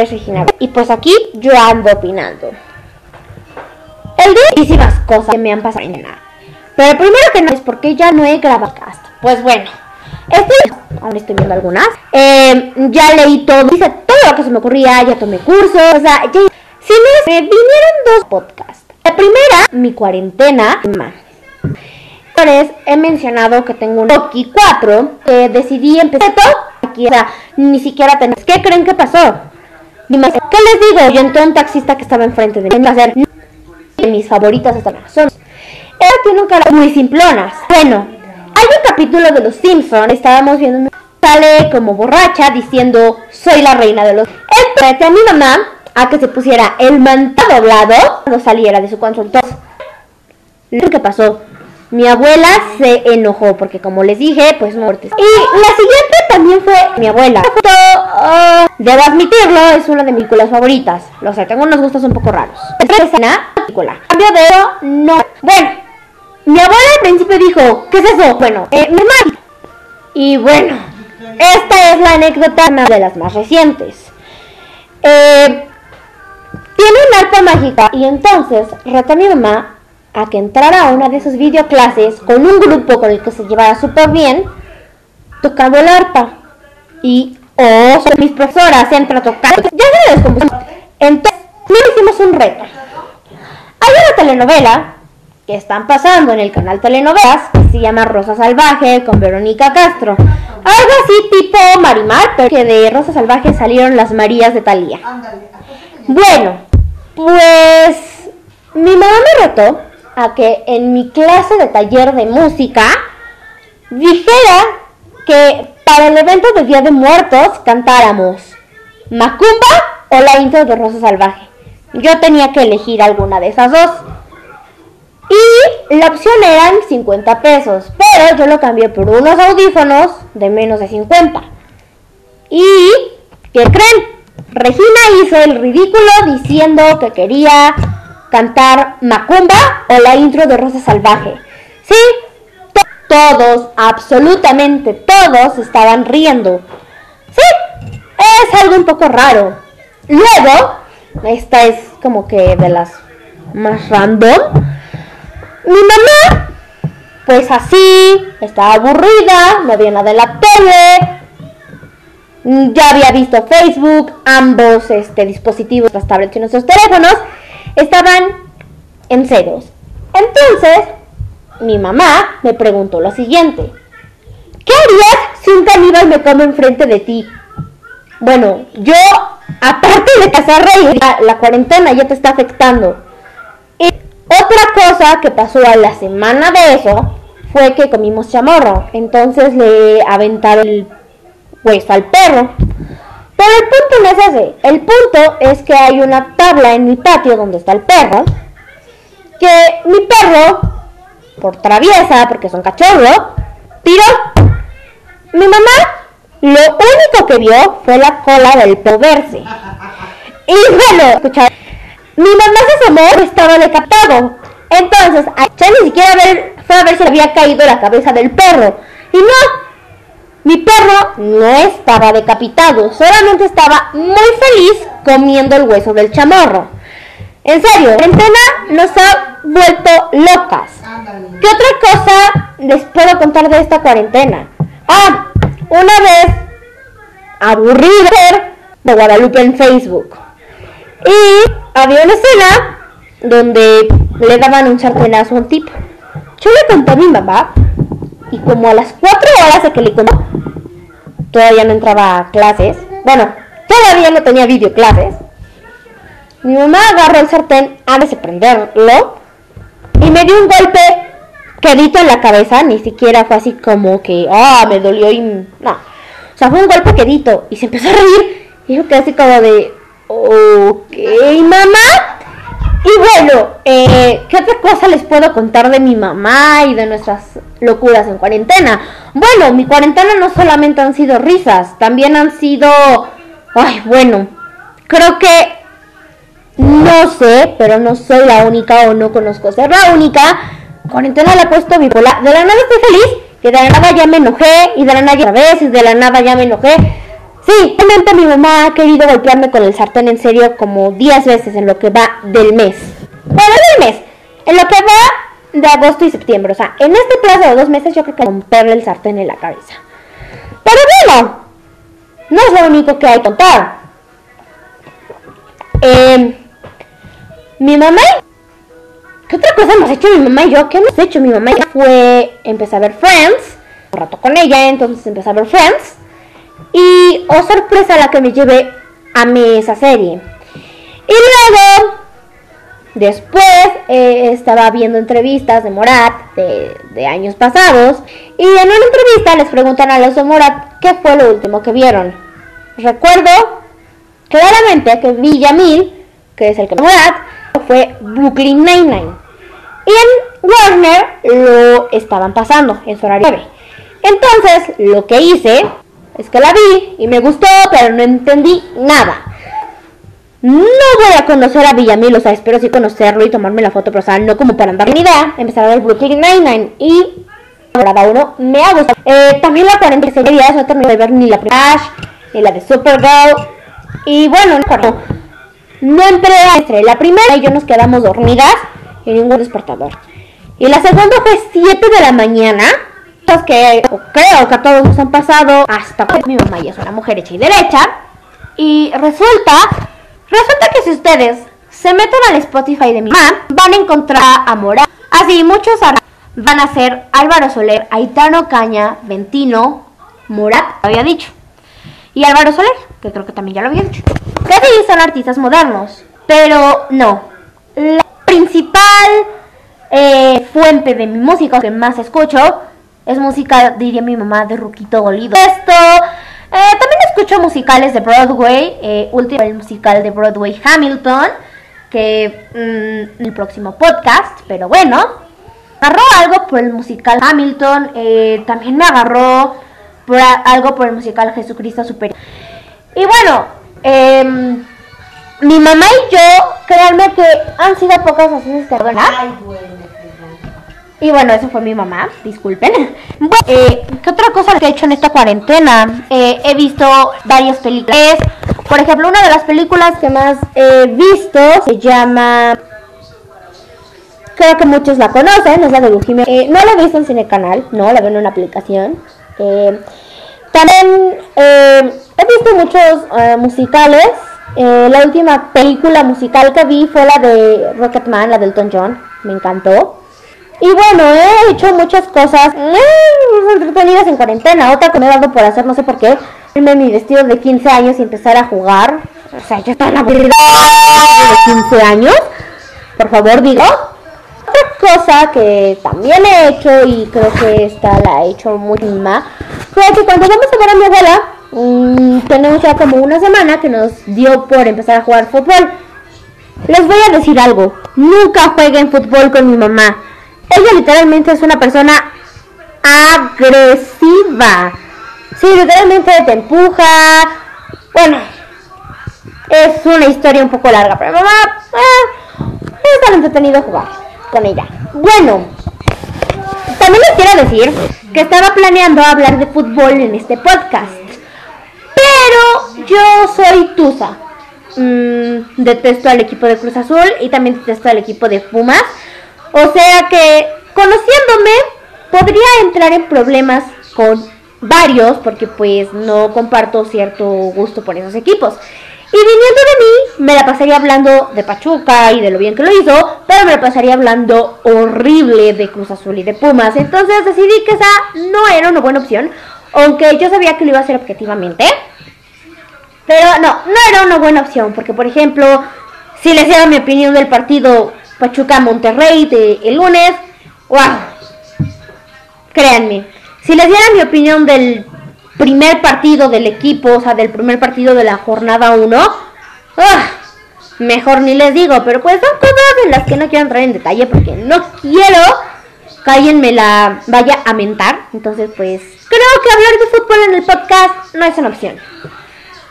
es Regina. Y pues aquí yo ando opinando. El día muchísimas cosas que me han pasado en nada. Pero primero que nada es porque ya no he grabado cast. Pues bueno, estoy, aún estoy viendo algunas. Eh, ya leí todo, hice todo lo que se me ocurría, ya tomé cursos, o sea, ya... Si me, me vinieron dos podcasts. La primera, mi cuarentena. He mencionado que tengo un Rocky 4 que decidí empezar todo aquí, o sea, ni siquiera tenés. ¿Qué creen que pasó? ¿Qué les digo? Yo entré un taxista que estaba enfrente de mí. hacer mis favoritas hasta son. Ella tiene un cara muy simplonas. Bueno, hay un capítulo de Los Simpsons. Estábamos viendo. Sale como borracha diciendo: Soy la reina de los. Entonces a mi mamá a que se pusiera el manto doblado cuando saliera de su consultorio. Lo que pasó. Mi abuela se enojó porque como les dije, pues muertes. Y la siguiente también fue mi abuela. Debo admitirlo, es una de mis películas favoritas. Lo sé, tengo unos gustos un poco raros. Escena, película. Cambio de eso, no. Bueno, mi abuela al principio dijo, ¿qué es eso? Bueno, eh, mi mamá. Y bueno, esta es la anécdota de las más recientes. Eh, tiene un arpa mágica y entonces retó a mi mamá a que entrara a una de sus videoclases con un grupo con el que se llevara súper bien, tocando el arpa. Y, oh, mis profesoras entran a tocar. Ya se descompuso. Entonces, hicimos un reto. Hay una telenovela que están pasando en el canal Telenovelas que se llama Rosa Salvaje con Verónica Castro. Algo así tipo Marimar, pero que de Rosa Salvaje salieron las Marías de Talía. Bueno, pues mi mamá me retó a que en mi clase de taller de música dijera que para el evento de Día de Muertos cantáramos Macumba o la intro de Rosa Salvaje. Yo tenía que elegir alguna de esas dos. Y la opción eran 50 pesos, pero yo lo cambié por unos audífonos de menos de 50. ¿Y qué creen? Regina hizo el ridículo diciendo que quería cantar Macumba o la intro de Rosa Salvaje. Sí, todos, absolutamente todos estaban riendo. Sí, es algo un poco raro. Luego, esta es como que de las más random. Mi mamá, pues así, estaba aburrida, no había nada en la tele, ya había visto Facebook, ambos este, dispositivos, las tablets y nuestros teléfonos, estaban en ceros. Entonces, mi mamá me preguntó lo siguiente. ¿Qué harías si un caníbal me come enfrente de ti? Bueno, yo, aparte de casar la, la cuarentena ya te está afectando. Y otra cosa que pasó a la semana de eso fue que comimos chamorro. Entonces le aventaron el pues al perro. Pero el punto no es ese. El punto es que hay una tabla en mi patio donde está el perro. Que mi perro, por traviesa, porque es un cachorro, tiró. Mi mamá lo único que vio fue la cola del perro verse. Y bueno, escuchar. Mi mamá se asomó, estaba decapitado. Entonces, ya ni siquiera ver, fue a ver si había caído la cabeza del perro. Y no, mi perro no estaba decapitado, solamente estaba muy feliz comiendo el hueso del chamorro. En serio, la cuarentena nos ha vuelto locas. ¿Qué otra cosa les puedo contar de esta cuarentena? Ah, una vez aburrido de Guadalupe en Facebook. Y había una escena donde le daban un sartenazo a un tipo. Yo le conté a mi mamá y como a las cuatro horas de que le conté, todavía no entraba a clases, bueno, todavía no tenía videoclases, mi mamá agarró el sartén antes de prenderlo y me dio un golpe quedito en la cabeza, ni siquiera fue así como que, ah, me dolió y... No, o sea, fue un golpe quedito y se empezó a reír. Y yo quedé así como de, ok, mamá. Y bueno, eh, ¿qué otra cosa les puedo contar de mi mamá y de nuestras locuras en cuarentena? Bueno, mi cuarentena no solamente han sido risas, también han sido... Ay, bueno, creo que... No sé, pero no soy la única o no conozco ser la única. Cuarentena la he puesto bipolar. De la nada estoy feliz, y de la nada ya me enojé, y de la nada ya vez, y de la nada ya me enojé. Sí, realmente mi mamá ha querido golpearme con el sartén en serio como 10 veces en lo que va del mes. Bueno, del mes. En lo que va de agosto y septiembre. O sea, en este plazo de dos meses yo creo que romperle el sartén en la cabeza. Pero bueno, no es lo único que hay que contar. Eh, mi mamá. ¿Qué otra cosa hemos hecho mi mamá y yo? ¿Qué hemos hecho mi mamá? Fue empezar a ver Friends. Un rato con ella, entonces empecé a ver Friends. Oh sorpresa, la que me llevé a mí esa serie. Y luego, después, eh, estaba viendo entrevistas de Morat de, de, años pasados. Y en una entrevista les preguntan a los de Morat qué fue lo último que vieron. Recuerdo claramente que Villamil, que es el que Morat, fue Brooklyn Nine-Nine. Y en Warner lo estaban pasando en su horario. Entonces, lo que hice es que la vi y me gustó, pero no entendí nada. No voy a conocer a Villamil, o sea, espero sí conocerlo y tomarme la foto, pero no como para andar ni idea. Empezar a ver Brooklyn Nine-Nine y cada uno me ha gustado. Eh, también la 46 días no terminé de ver ni la primera ni la de Supergirl. Y bueno, no, no entré a entre la primera y yo nos quedamos dormidas y ningún despertador. Y la segunda fue 7 de la mañana que creo que a todos nos han pasado hasta pues mi mamá ya es una mujer hecha y derecha y resulta resulta que si ustedes se meten al Spotify de mi mamá van a encontrar a Mora así muchos van a ser Álvaro Soler, Aitano Caña, Ventino, Morat, había dicho y Álvaro Soler, que creo que también ya lo había dicho. Que son artistas modernos pero no. La principal eh, fuente de mi música que más escucho es música, diría mi mamá, de Ruquito Dolido. Esto, eh, también escucho musicales de Broadway, eh, último el musical de Broadway Hamilton, que mm, el próximo podcast, pero bueno. Agarró algo por el musical Hamilton, eh, también me agarró por algo por el musical Jesucristo Superior. Y bueno, em, mi mamá y yo, créanme que han sido pocas veces que Ay, y bueno, eso fue mi mamá, disculpen. eh, ¿Qué otra cosa que he hecho en esta cuarentena? Eh, he visto varias películas. Por ejemplo, una de las películas que más he visto se llama... Creo que muchos la conocen, es la de Lujime. Eh, no la he visto en Cine Canal, no, la veo en una aplicación. También he visto muchos musicales. la última película musical que vi fue la de Rocketman, la del Elton John. Me encantó. Y bueno, he hecho muchas cosas eh, entretenidas en cuarentena. Otra que me he dado por hacer, no sé por qué, irme mi vestido de 15 años y empezar a jugar. O sea, ya está la vida de 15 años. Por favor, digo. Otra cosa que también he hecho y creo que esta la he hecho muy misma fue que cuando vamos a ver a mi abuela, mmm, tenemos ya como una semana que nos dio por empezar a jugar fútbol. Les voy a decir algo, nunca jueguen fútbol con mi mamá ella literalmente es una persona agresiva. Sí, literalmente te empuja. Bueno, es una historia un poco larga, pero mamá, eh, es tan entretenido jugar con ella. Bueno, también les quiero decir que estaba planeando hablar de fútbol en este podcast. Pero yo soy Tusa. Mm, detesto al equipo de Cruz Azul y también detesto al equipo de Pumas. O sea que, conociéndome, podría entrar en problemas con varios, porque pues no comparto cierto gusto por esos equipos. Y viniendo de mí, me la pasaría hablando de Pachuca y de lo bien que lo hizo, pero me la pasaría hablando horrible de Cruz Azul y de Pumas. Entonces decidí que esa no era una buena opción, aunque yo sabía que lo iba a hacer objetivamente. Pero no, no era una buena opción, porque por ejemplo, si les diera mi opinión del partido Pachuca Monterrey de el lunes. ¡Wow! Créanme, si les diera mi opinión del primer partido del equipo, o sea, del primer partido de la jornada 1, ¡ah! mejor ni les digo, pero pues son cosas en las que no quiero entrar en detalle porque no quiero que alguien me la vaya a mentar. Entonces, pues creo que hablar de fútbol en el podcast no es una opción.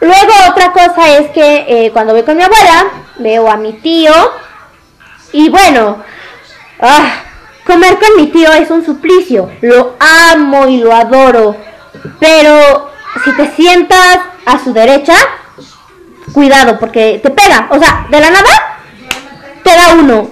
Luego otra cosa es que eh, cuando voy con mi abuela, veo a mi tío, y bueno, ah, comer con mi tío es un suplicio. Lo amo y lo adoro. Pero si te sientas a su derecha, cuidado, porque te pega. O sea, de la nada, te da uno.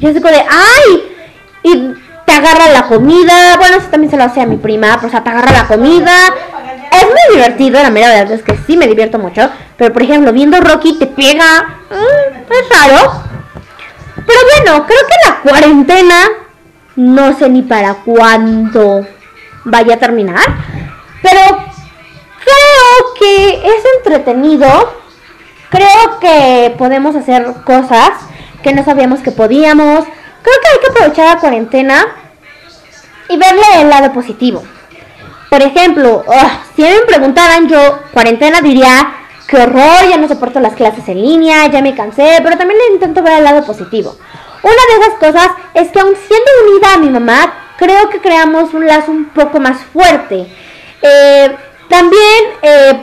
Yo digo de, ¡ay! Y te agarra la comida. Bueno, eso también se lo hace a mi prima. O sea, te agarra la comida. Es muy divertido, la mera verdad es que sí me divierto mucho. Pero por ejemplo, viendo Rocky te pega. Mm, es raro. Pero bueno, creo que la cuarentena no sé ni para cuándo vaya a terminar. Pero creo que es entretenido. Creo que podemos hacer cosas que no sabíamos que podíamos. Creo que hay que aprovechar la cuarentena y verle el lado positivo. Por ejemplo, si me preguntaran yo, cuarentena diría, qué horror, ya no soporto las clases en línea, ya me cansé, pero también le intento ver el lado positivo. Una de esas cosas es que aun siendo unida a mi mamá, creo que creamos un lazo un poco más fuerte. Eh, también eh,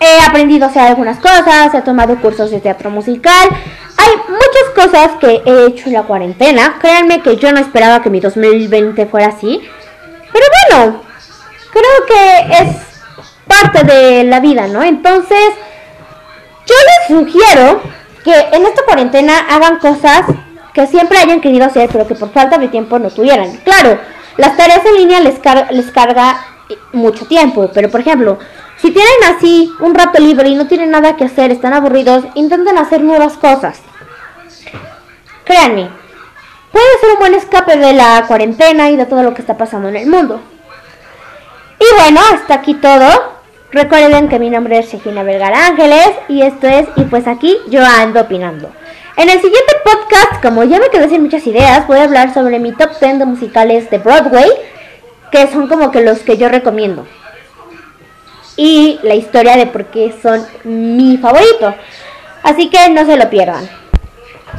he aprendido a hacer algunas cosas, he tomado cursos de teatro musical. Hay muchas cosas que he hecho en la cuarentena. Créanme que yo no esperaba que mi 2020 fuera así. Pero bueno, creo que es parte de la vida, ¿no? Entonces, yo les sugiero que en esta cuarentena hagan cosas que siempre hayan querido hacer, pero que por falta de tiempo no tuvieran. Claro, las tareas en línea les, les carga mucho tiempo, pero por ejemplo, si tienen así un rato libre y no tienen nada que hacer, están aburridos, intenten hacer nuevas cosas. Créanme, puede ser un buen escape de la cuarentena y de todo lo que está pasando en el mundo. Y bueno, hasta aquí todo. Recuerden que mi nombre es Regina Vergara Ángeles y esto es Y pues aquí yo ando opinando. En el siguiente podcast, como ya me quedé sin muchas ideas, voy a hablar sobre mi top 10 de musicales de Broadway, que son como que los que yo recomiendo. Y la historia de por qué son mi favorito. Así que no se lo pierdan.